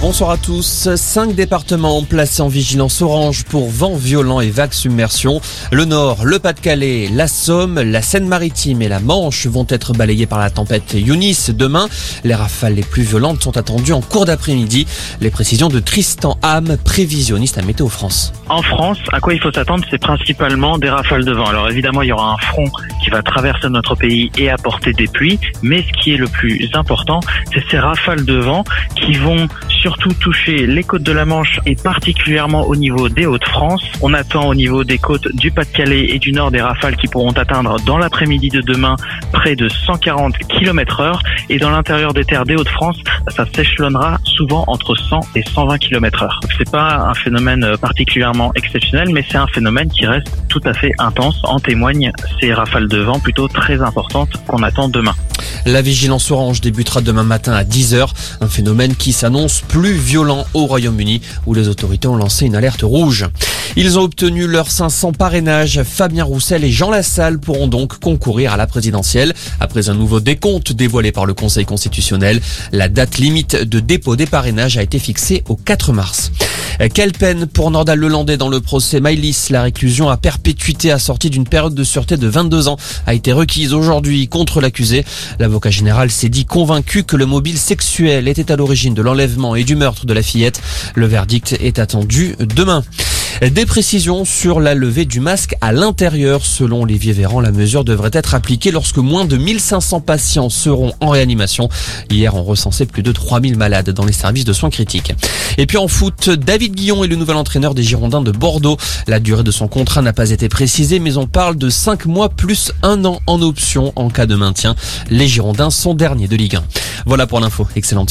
Bonsoir à tous. Cinq départements placés en vigilance orange pour vent violent et vagues submersion. Le Nord, le Pas-de-Calais, la Somme, la Seine-Maritime et la Manche vont être balayés par la tempête Yunis demain. Les rafales les plus violentes sont attendues en cours d'après-midi. Les précisions de Tristan Ham, prévisionniste à Météo France. En France, à quoi il faut s'attendre, c'est principalement des rafales de vent. Alors évidemment, il y aura un front qui va traverser notre pays et apporter des pluies, mais ce qui est le plus important, c'est ces rafales de vent qui vont surtout toucher les côtes de la Manche et particulièrement au niveau des Hauts-de-France. On attend au niveau des côtes du Pas-de-Calais et du Nord des rafales qui pourront atteindre dans l'après-midi de demain près de 140 km heure et dans l'intérieur des terres des Hauts-de-France, ça s'échelonnera souvent entre 100 et 120 km heure. C'est pas un phénomène particulièrement exceptionnel, mais c'est un phénomène qui reste tout à fait intense. En témoignent ces rafales de vent plutôt très importantes qu'on attend demain. La vigilance orange débutera demain matin à 10h, un phénomène qui s'annonce plus violent au Royaume-Uni où les autorités ont lancé une alerte rouge. Ils ont obtenu leurs 500 parrainages. Fabien Roussel et Jean Lassalle pourront donc concourir à la présidentielle. Après un nouveau décompte dévoilé par le Conseil constitutionnel, la date limite de dépôt des parrainages a été fixée au 4 mars. Quelle peine pour Nordal Lelandais dans le procès Maïlis La réclusion à perpétuité assortie d'une période de sûreté de 22 ans a été requise aujourd'hui contre l'accusé. L'avocat général s'est dit convaincu que le mobile sexuel était à l'origine de l'enlèvement et du meurtre de la fillette. Le verdict est attendu demain. Des précisions sur la levée du masque à l'intérieur. Selon Olivier Véran, la mesure devrait être appliquée lorsque moins de 1500 patients seront en réanimation. Hier, on recensait plus de 3000 malades dans les services de soins critiques. Et puis en foot, David Guillon est le nouvel entraîneur des Girondins de Bordeaux. La durée de son contrat n'a pas été précisée, mais on parle de 5 mois plus un an en option en cas de maintien. Les Girondins sont derniers de Ligue 1. Voilà pour l'info. Excellente.